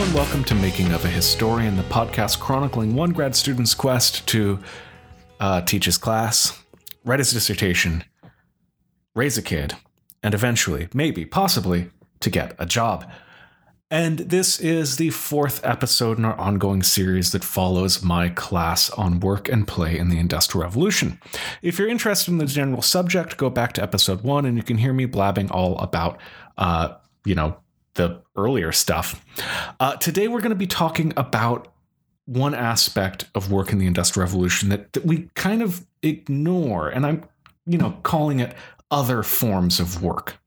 And welcome to Making of a Historian, the podcast chronicling one grad student's quest to uh, teach his class, write his dissertation, raise a kid, and eventually, maybe, possibly, to get a job. And this is the fourth episode in our ongoing series that follows my class on work and play in the Industrial Revolution. If you're interested in the general subject, go back to episode one and you can hear me blabbing all about, uh, you know, the earlier stuff. Uh, today, we're going to be talking about one aspect of work in the Industrial Revolution that, that we kind of ignore, and I'm, you know, calling it other forms of work.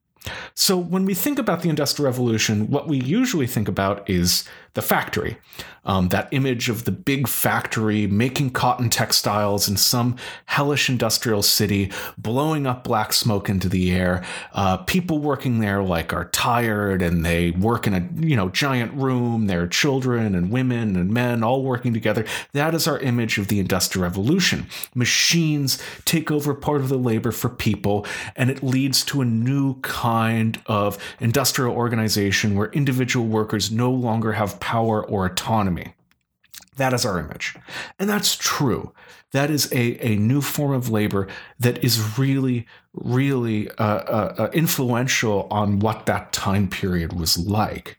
So, when we think about the Industrial Revolution, what we usually think about is the factory. Um, that image of the big factory making cotton textiles in some hellish industrial city, blowing up black smoke into the air. Uh, people working there like are tired and they work in a you know giant room. There are children and women and men all working together. That is our image of the Industrial Revolution. Machines take over part of the labor for people, and it leads to a new kind of industrial organization where individual workers no longer have power or autonomy. That is our image. And that's true. That is a, a new form of labor that is really, really uh, uh, uh, influential on what that time period was like.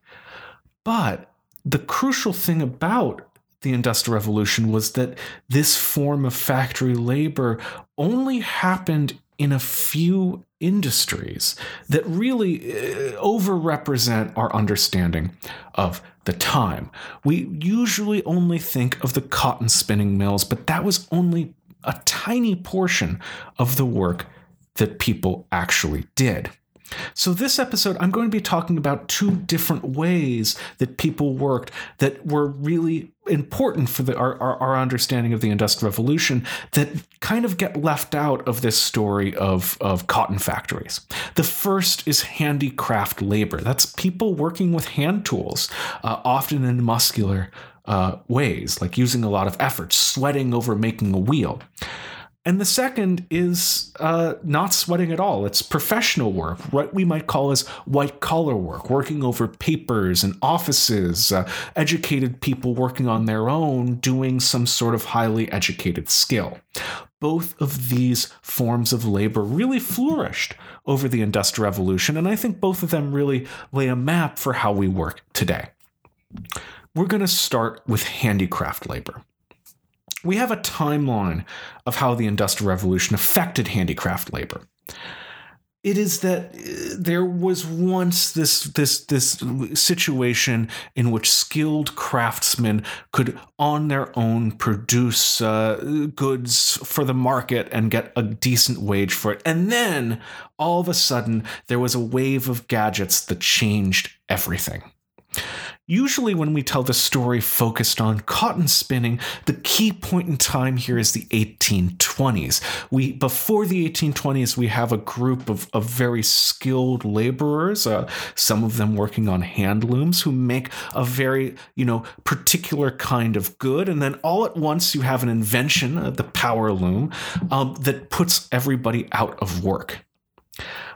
But the crucial thing about the Industrial Revolution was that this form of factory labor only happened in a few industries that really uh, overrepresent our understanding of the time. We usually only think of the cotton spinning mills, but that was only a tiny portion of the work that people actually did. So, this episode, I'm going to be talking about two different ways that people worked that were really important for the, our, our, our, understanding of the Industrial Revolution that kind of get left out of this story of, of cotton factories. The first is handicraft labor. That's people working with hand tools, uh, often in muscular uh, ways, like using a lot of effort, sweating over making a wheel. And the second is uh, not sweating at all. It's professional work, what we might call as white collar work, working over papers and offices, uh, educated people working on their own, doing some sort of highly educated skill. Both of these forms of labor really flourished over the Industrial Revolution, and I think both of them really lay a map for how we work today. We're going to start with handicraft labor we have a timeline of how the Industrial Revolution affected handicraft labor. It is that uh, there was once this this this situation in which skilled craftsmen could, on their own, produce uh, goods for the market and get a decent wage for it. And then, all of a sudden, there was a wave of gadgets that changed everything. Usually, when we tell the story focused on cotton spinning, the key point in time here is the 1820s. We before the 1820s, we have a group of, of very skilled laborers, uh, some of them working on hand looms, who make a very you know particular kind of good, and then all at once you have an invention, uh, the power loom, um, that puts everybody out of work.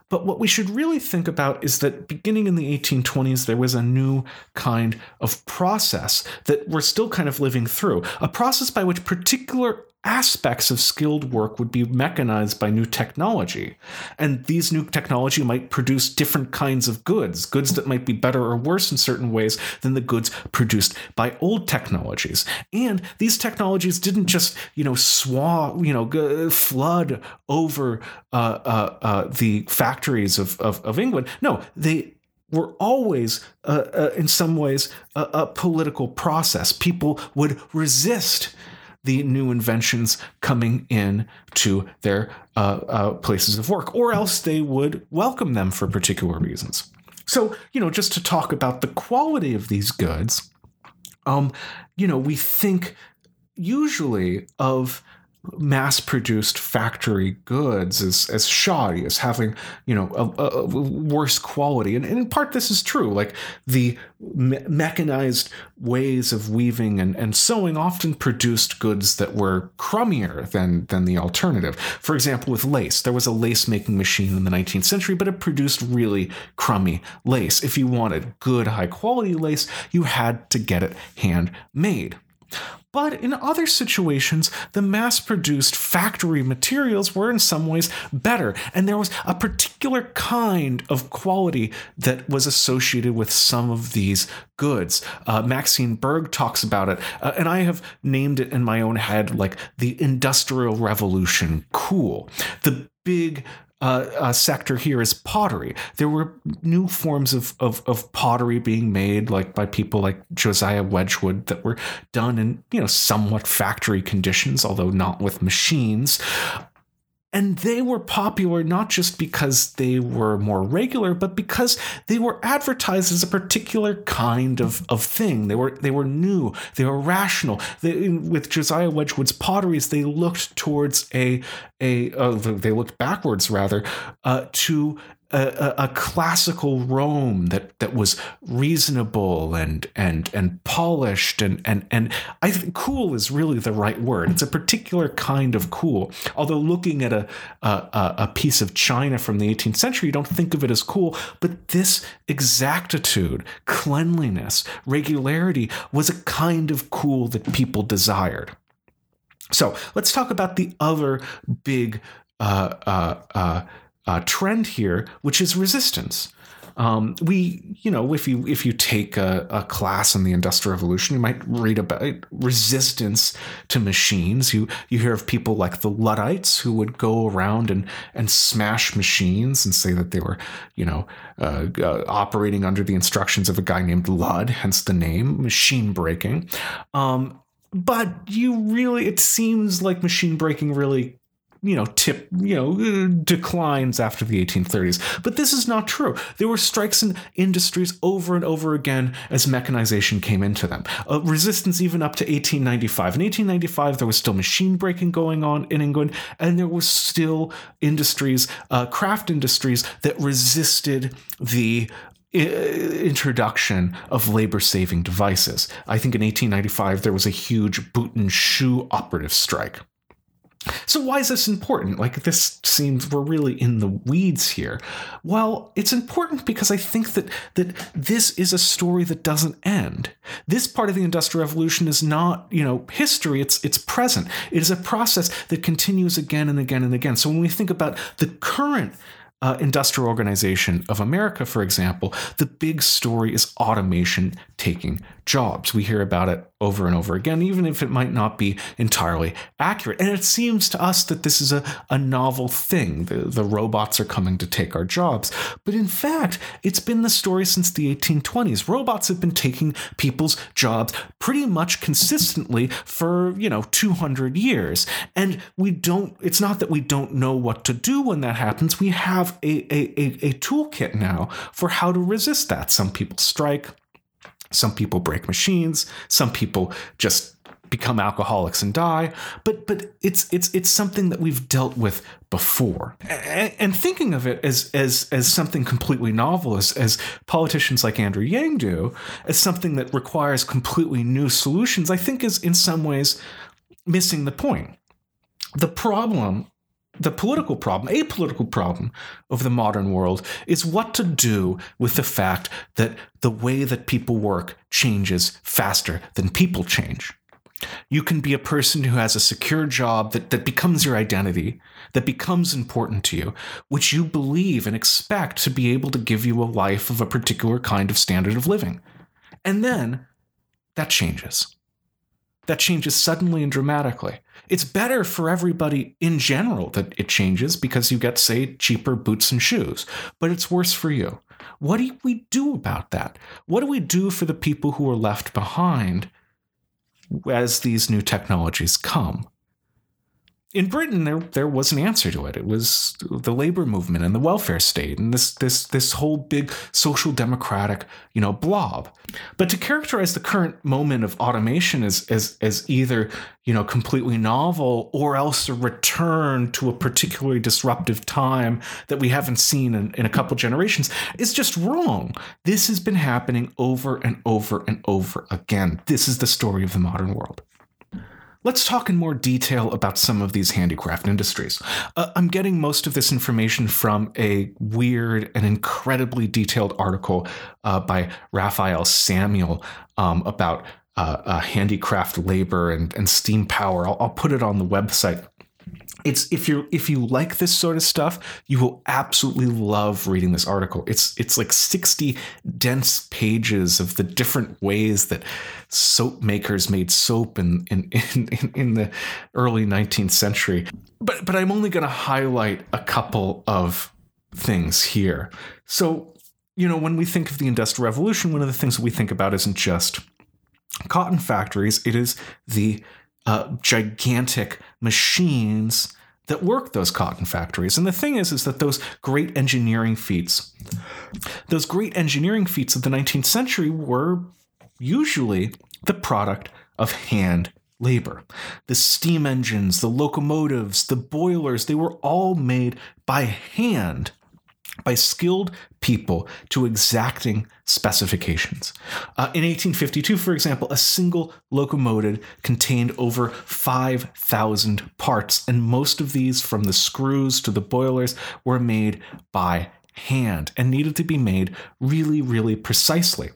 But what we should really think about is that beginning in the 1820s, there was a new kind of process that we're still kind of living through, a process by which particular aspects of skilled work would be mechanized by new technology. And these new technology might produce different kinds of goods, goods that might be better or worse in certain ways than the goods produced by old technologies. And these technologies didn't just, you know, swath, you know, flood over uh, uh, uh, the factories of, of, of England. No, they were always, uh, uh, in some ways, a, a, political process. People would resist the new inventions coming in to their uh, uh, places of work, or else they would welcome them for particular reasons. So, you know, just to talk about the quality of these goods, um, you know, we think usually of mass produced factory goods as, as shoddy, as having, you know, a, a worse quality. And, and, in part, this is true. Like the me- mechanized ways of weaving and, and sewing often produced goods that were crummier than, than the alternative. For example, with lace, there was a lace making machine in the 19th century, but it produced really crummy lace. If you wanted good, high quality lace, you had to get it handmade. But in other situations, the mass produced factory materials were in some ways better, and there was a particular kind of quality that was associated with some of these goods. Uh, Maxine Berg talks about it, uh, and I have named it in my own head like the Industrial Revolution cool. The big uh, uh, sector here is pottery. There were new forms of, of, of pottery being made, like by people like Josiah Wedgwood, that were done in you know somewhat factory conditions, although not with machines. And they were popular not just because they were more regular, but because they were advertised as a particular kind of, of thing. They were they were new, they were rational. They, with Josiah Wedgwood's potteries, they looked towards a a uh, they looked backwards rather uh, to a, a, classical Rome that that was reasonable and and and polished and and and I think cool is really the right word. It's a particular kind of cool. Although looking at a a, a piece of china from the 18th century, you don't think of it as cool. But this exactitude, cleanliness, regularity was a kind of cool that people desired. So let's talk about the other big. Uh, uh, uh, uh, trend here, which is resistance. Um, we, you know, if you if you take a, a, class in the Industrial Revolution, you might read about resistance to machines. You you hear of people like the Luddites who would go around and and smash machines and say that they were, you know, uh, uh, operating under the instructions of a guy named Ludd, hence the name machine breaking. Um, but you really, it seems like machine breaking really you know, tip, you know, declines after the 1830s. But this is not true. There were strikes in industries over and over again as mechanization came into them. Uh, resistance even up to 1895. In 1895, there was still machine breaking going on in England, and there was still industries, uh, craft industries that resisted the introduction of labor saving devices. I think in 1895 there was a huge boot and shoe operative strike. So why is this important? Like this seems we're really in the weeds here. Well, it's important because I think that that this is a story that doesn't end. This part of the industrial revolution is not, you know, history, it's it's present. It is a process that continues again and again and again. So when we think about the current uh, industrial organization of America, for example, the big story is automation taking jobs. We hear about it over and over again, even if it might not be entirely accurate. And it seems to us that this is a, a novel thing. The, the robots are coming to take our jobs. But in fact, it's been the story since the 1820s. Robots have been taking people's jobs pretty much consistently for, you know, 200 years. And we don't, it's not that we don't know what to do when that happens. We have a, a, a, a toolkit now for how to resist that. Some people strike, some people break machines, some people just become alcoholics and die. But but it's it's it's something that we've dealt with before. And, thinking of it as as as something completely novel as as politicians like Andrew Yang do as something that requires completely new solutions i think is in some ways missing the point. The problem the political problem, a political problem of the modern world, is what to do with the fact that the way that people work changes faster than people change. You can be a person who has a secure job that, that becomes your identity, that becomes important to you, which you believe and expect to be able to give you a life of a particular kind of standard of living. And then that changes. That changes suddenly and dramatically. It's better for everybody in general that it changes because you get, say, cheaper boots and shoes, but it's worse for you. What do we do about that? What do we do for the people who are left behind as these new technologies come? In Britain, there there was an answer to it. It was the labor movement and the welfare state, and this this this whole big social democratic you know blob. But to characterize the current moment of automation as as as either you know completely novel or else a return to a particularly disruptive time that we haven't seen in, in a couple generations is just wrong. This has been happening over and over and over again. This is the story of the modern world. Let's talk in more detail about some of these handicraft industries. Uh, I'm getting most of this information from a weird and incredibly detailed article uh, by Raphael Samuel um, about uh, uh handicraft labor and, and steam power. I'll, I'll put it on the website it's if you if you like this sort of stuff, you will absolutely love reading this article. It's it's like 60 dense pages of the different ways that soap makers made soap in in in, in the early 19th century. But but I'm only going to highlight a couple of things here. So, you know, when we think of the industrial revolution, one of the things that we think about isn't just cotton factories, it is the uh, gigantic machines that work those cotton factories. And the thing is, is that those great engineering feats, those great engineering feats of the 19th century were usually the product of hand labor. The steam engines, the locomotives, the boilers, they were all made by hand by skilled people to exacting specifications. Uh, in 1852, for example, a single locomotive contained over 5,000 parts, and most of these, from the screws to the boilers, were made by hand and needed to be made really, really precisely.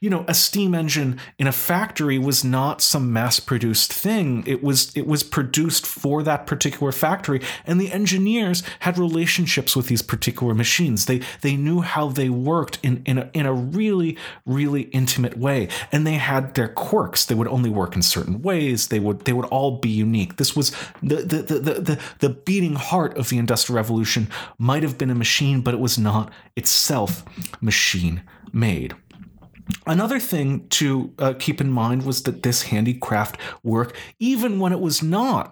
You know, a steam engine in a factory was not some mass-produced thing. It was it was produced for that particular factory, and the engineers had relationships with these particular machines. They they knew how they worked in in a, in a really, really intimate way, and they had their quirks. They would only work in certain ways. They would they would all be unique. This was the the the the, the, the beating heart of the Industrial Revolution. Might have been a machine, but it was not not itself machine made. Another thing to uh, keep in mind was that this handicraft work, even when it was not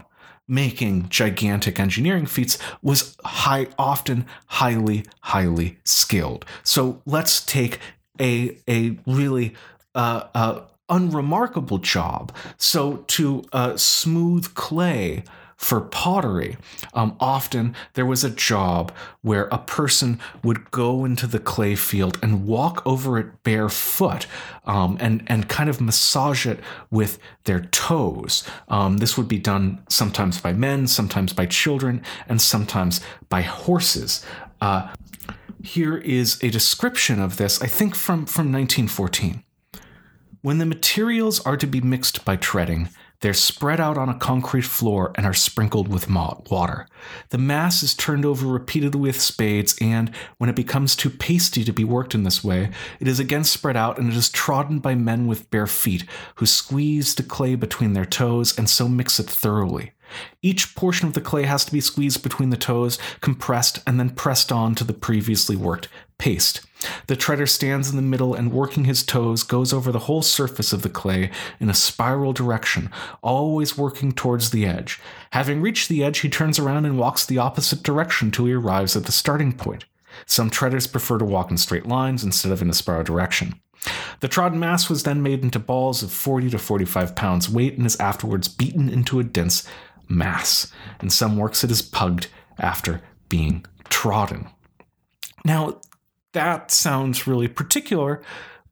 making gigantic engineering feats, was high, often highly, highly skilled. So let's take a a really uh, uh, unremarkable job. So to uh, smooth clay for pottery. Um, often there was a job where a person would go into the clay field and walk over it barefoot um, and, and kind of massage it with their toes. Um, this would be done sometimes by men, sometimes by children, and sometimes by horses. Uh, here is a description of this, I think from, from 1914. When the materials are to be mixed by treading, they're spread out on a concrete floor and are sprinkled with water. The mass is turned over repeatedly with spades, and when it becomes too pasty to be worked in this way, it is again spread out and it is trodden by men with bare feet, who squeeze the clay between their toes and so mix it thoroughly. Each portion of the clay has to be squeezed between the toes, compressed, and then pressed on to the previously worked paste. The treader stands in the middle and, working his toes, goes over the whole surface of the clay in a spiral direction, always working towards the edge. Having reached the edge, he turns around and walks the opposite direction till he arrives at the starting point. Some treaders prefer to walk in straight lines instead of in a spiral direction. The trodden mass was then made into balls of 40 to 45 pounds weight and is afterwards beaten into a dense mass. In some works, it is pugged after being trodden. Now, that sounds really particular,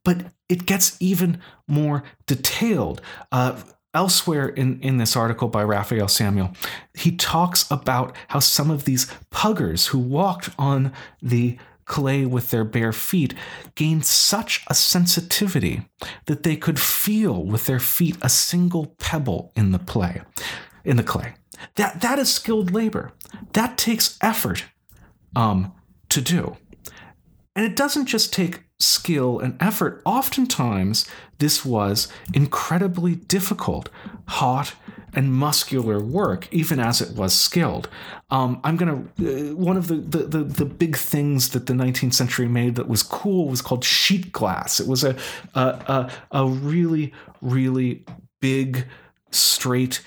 but it gets even more detailed. Uh, elsewhere in, in this article by Raphael Samuel, he talks about how some of these puggers who walked on the clay with their bare feet gained such a sensitivity that they could feel with their feet a single pebble in the play in the clay. That that is skilled labor. That takes effort um, to do. And it doesn't just take skill and effort. Oftentimes, this was incredibly difficult, hot, and muscular work, even as it was skilled. Um, I'm gonna uh, one of the, the, the the big things that the 19th century made that was cool was called sheet glass. It was a a, a, a really really big straight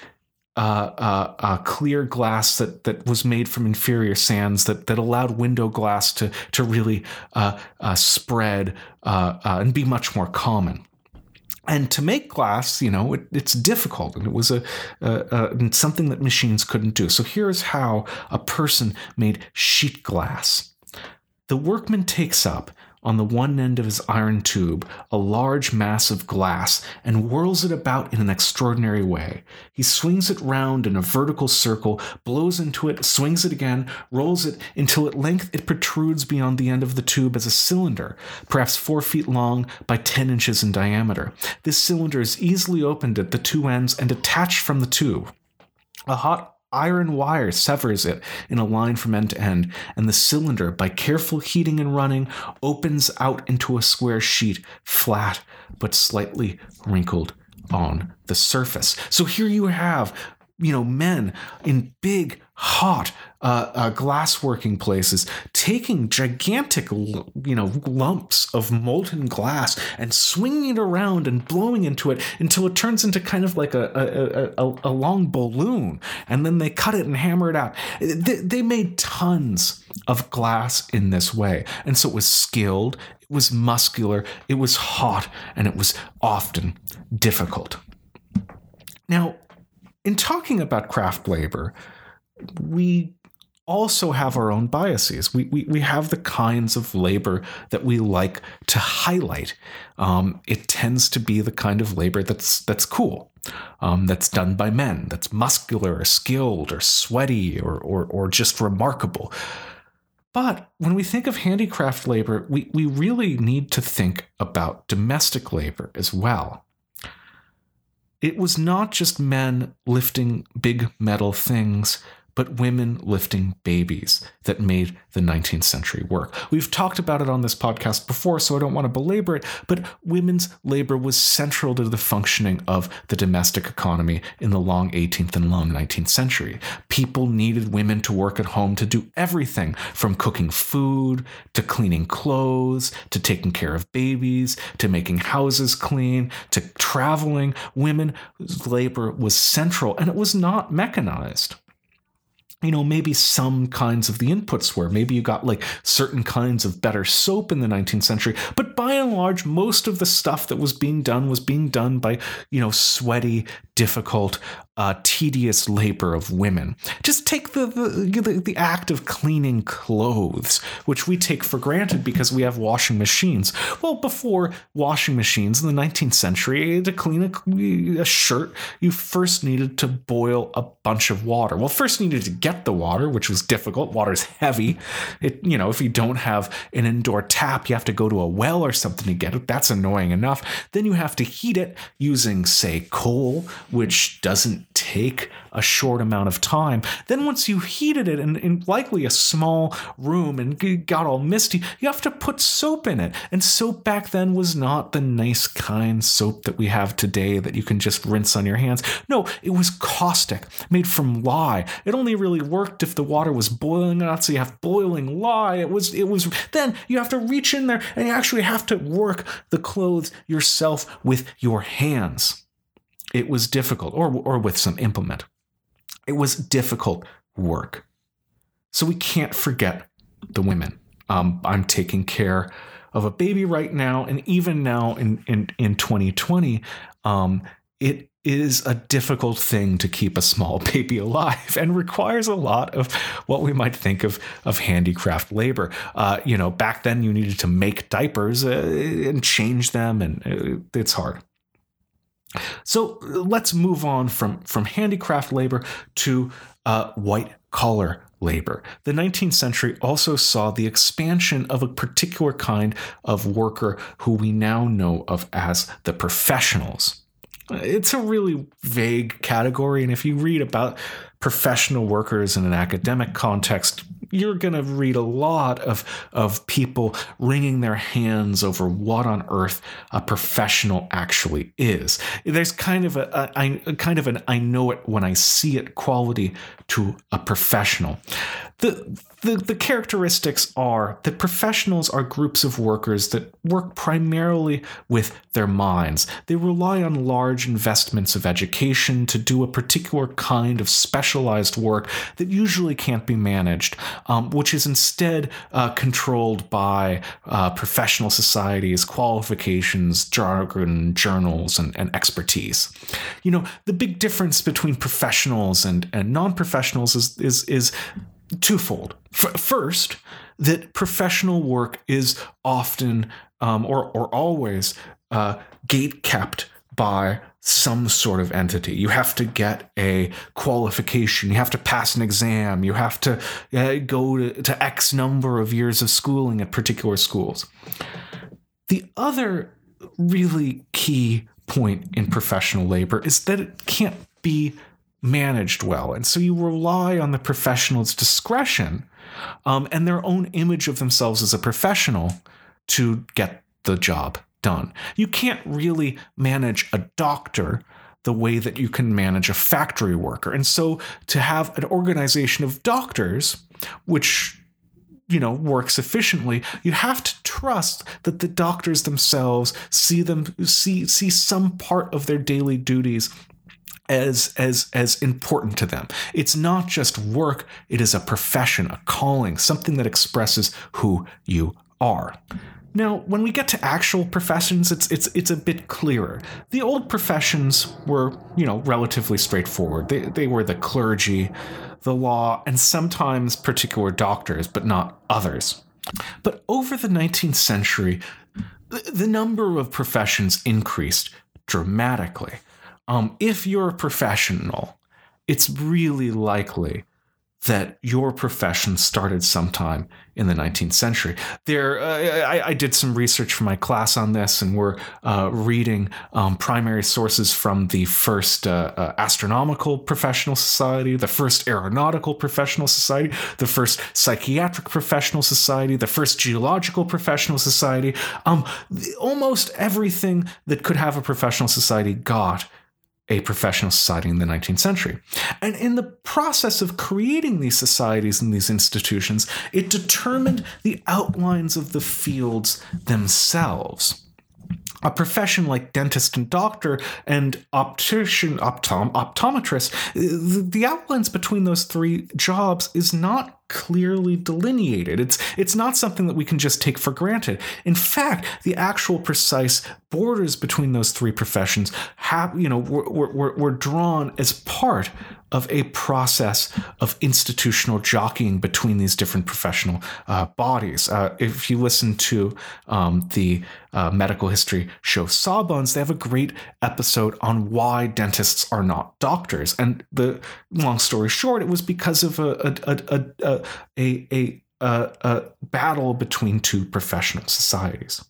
uh, uh, uh, clear glass that, that was made from inferior sands that, that allowed window glass to, to really uh, uh, spread and be much more common. And to make glass, you know, it, it's difficult, and it was a, a, a, something that machines couldn't do. So here's how a person made sheet glass. The workman takes up on the one end of his iron tube a large mass of glass and whirls it about in an extraordinary way. He swings it round in a vertical circle, blows into it, swings it again, rolls it until at length it protrudes beyond the end of the tube as a cylinder, perhaps four feet long by 10 inches in diameter. This cylinder is easily opened at the two ends and detached from the tube. A hot iron wire severs it in a line from end to end, and the cylinder, by careful heating and running, opens out into a square sheet, flat but slightly wrinkled on the surface. So here you have you know, men in big, hot uh, uh, glass working places taking gigantic, you know, lumps of molten glass and swinging it around and blowing into it until it turns into kind of like a, a, a, a long balloon. And then they cut it and hammer it out. They, they made tons of glass in this way. And so it was skilled, it was muscular, it was hot, and it was often difficult. Now, in talking about craft labor, we also have our own biases. We, we, we have the kinds of labor that we like to highlight. Um, it tends to be the kind of labor that's that's cool, um, that's done by men, that's muscular or skilled or sweaty or, or, or just remarkable. But when we think of handicraft labor, we, we really need to think about domestic labor as well it was not just men lifting big metal things, but women lifting babies that made the 19th century work. We've talked about it on this podcast before, so I don't want to belabor it, but women's labor was central to the functioning of the domestic economy in the long 18th and long 19th century. People needed women to work at home to do everything from cooking food to cleaning clothes to taking care of babies to making houses clean to traveling. Women's labor was central and it was not mechanized you know, maybe some kinds of the inputs were. Maybe you got like certain kinds of better soap in the 19th century, but by and large, most of the stuff that was being done was being done by, you know, sweaty, difficult, uh, tedious labor of women. Just take the, the, the act of cleaning clothes, which we take for granted because we have washing machines. Well, before washing machines in the 19th century, to clean a, a shirt, you first needed to boil a bunch of water. Well, first you needed to get the water, which was difficult. Water's heavy. It, you know, if you don't have an indoor tap, you have to go to a well or something to get it. That's annoying enough. Then you have to heat it using, say, coal, which doesn't take a short amount of time. Then once you heated it in, in likely a small room and got all misty, you have to put soap in it. And soap back then was not the nice kind soap that we have today that you can just rinse on your hands. No, it was caustic, made from lye. It only really worked if the water was boiling out, so you have boiling lye. It was it was then you have to reach in there and you actually have to work the clothes yourself with your hands it was difficult, or, or with some implement. It was difficult work. So we can't forget the women. Um, I'm taking care of a baby right now, and even now in in, in 2020, um, it is a difficult thing to keep a small baby alive and requires a lot of what we might think of of handicraft labor. Uh, you know, back then you needed to make diapers uh, and change them, and uh, it's hard. So let's move on from, from handicraft labor to uh, white collar labor. The 19th century also saw the expansion of a particular kind of worker who we now know of as the professionals. It's a really vague category, and if you read about professional workers in an academic context, you're going to read a lot of, of people wringing their hands over what on earth a professional actually is. There's kind of a, a, a kind of an I know it when I see it quality to a professional. The, the the characteristics are that professionals are groups of workers that work primarily with their minds. They rely on large investments of education to do a particular kind of specialized work that usually can't be managed, um, which is instead uh, controlled by uh, professional societies, qualifications, jargon, journals, and, and expertise. You know, the big difference between professionals and, and non-professionals is is is twofold. F- first, that professional work is often um, or or always uh, gate kept by some sort of entity. You have to get a qualification. You have to pass an exam. You have to uh, go to, to X number of years of schooling at particular schools. The other really key point in professional labor is that it can't be managed well. And so you rely on the professional's discretion um, and their own image of themselves as a professional to get the job done. You can't really manage a doctor the way that you can manage a factory worker. And so to have an organization of doctors, which you know works efficiently you have to trust that the doctors themselves see them see see some part of their daily duties as as as important to them. It's not just work, it is a profession, a calling, something that expresses who you are. Now, when we get to actual professions, it's it's it's a bit clearer. The old professions were, you know, relatively straightforward. They they were the clergy, the law, and sometimes particular doctors, but not others. But over the 19th century, the, number of professions increased dramatically um, if you're a professional, it's really likely that your profession started sometime in the 19th century. There, uh, I, I, did some research for my class on this, and we're uh, reading um, primary sources from the first uh, uh astronomical professional society, the first aeronautical professional society, the first psychiatric professional society, the first geological professional society. Um, almost everything that could have a professional society got a professional society in the 19th century. And in the process of creating these societies and these institutions, it determined the outlines of the fields themselves a profession like dentist and doctor and optician optom, optometrist the outlines between those three jobs is not clearly delineated. It's it's not something that we can just take for granted. In fact the actual precise borders between those three professions have you know were, were, were drawn as part of a process of institutional jockeying between these different professional uh, bodies. Uh, if you listen to um, the uh, medical history show Sawbones, they have a great episode on why dentists are not doctors. And the long story short, it was because of a a a a, a, a, a battle between two professional societies.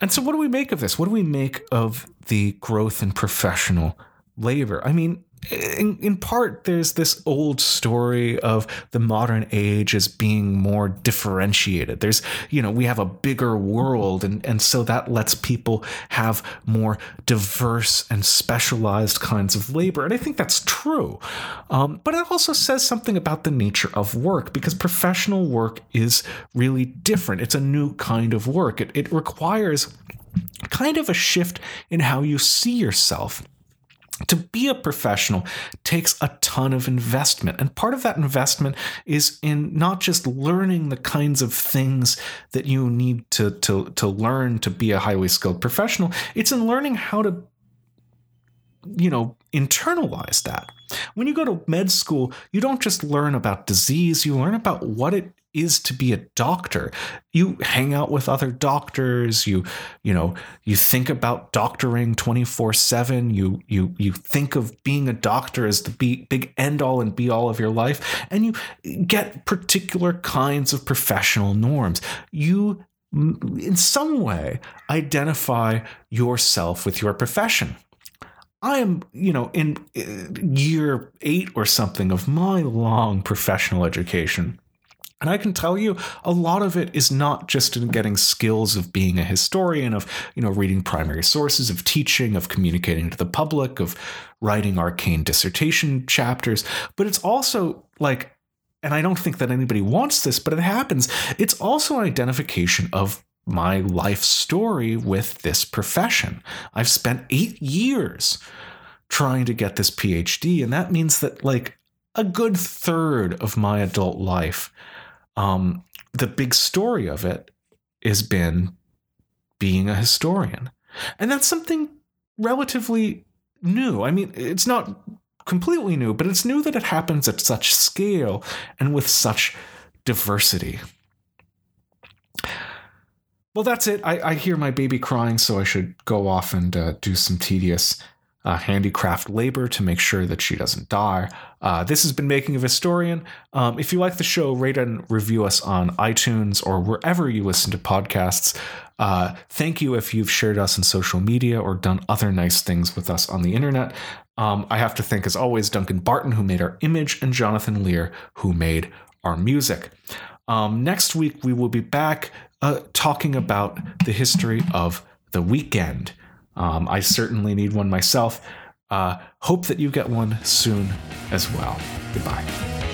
And so, what do we make of this? What do we make of the growth in professional labor? I mean, in, in part, there's this old story of the modern age as being more differentiated. There's, you know, we have a bigger world, and, and so that lets people have more diverse and specialized kinds of labor. And I think that's true. Um, but it also says something about the nature of work because professional work is really different. It's a new kind of work, it, it requires kind of a shift in how you see yourself to be a professional takes a ton of investment. And part of that investment is in not just learning the kinds of things that you need to, to, to learn to be a highly skilled professional, it's in learning how to, you know, internalize that. When you go to med school, you don't just learn about disease, you learn about what it is to be a doctor. You hang out with other doctors, you you know, you think about doctoring 24/7, you you you think of being a doctor as the be, big end all and be all of your life and you get particular kinds of professional norms. You in some way identify yourself with your profession. I am, you know, in uh, year eight or something of my long professional education. And I can tell you a lot of it is not just in getting skills of being a historian, of, you know, reading primary sources, of teaching, of communicating to the public, of writing arcane dissertation chapters, but it's also like and I don't think that anybody wants this, but it happens. It's also an identification of my life story with this profession. I've spent eight years trying to get this PhD, and that means that like a good third of my adult life, um, the big story of it has been being a historian. And that's something relatively new. I mean, it's not completely new, but it's new that it happens at such scale and with such diversity. Well, that's it. I, I hear my baby crying, so I should go off and uh, do some tedious uh, handicraft labor to make sure that she doesn't die. Uh, this has been Making of Historian. Um, if you like the show, rate and review us on iTunes or wherever you listen to podcasts. Uh, thank you if you've shared us on social media or done other nice things with us on the internet. Um, I have to thank, as always, Duncan Barton, who made our image, and Jonathan Lear, who made our music. Um, next week, we will be back uh, talking about the history of the weekend. Um, I certainly need one myself. Uh, hope that you get one soon as well. Goodbye.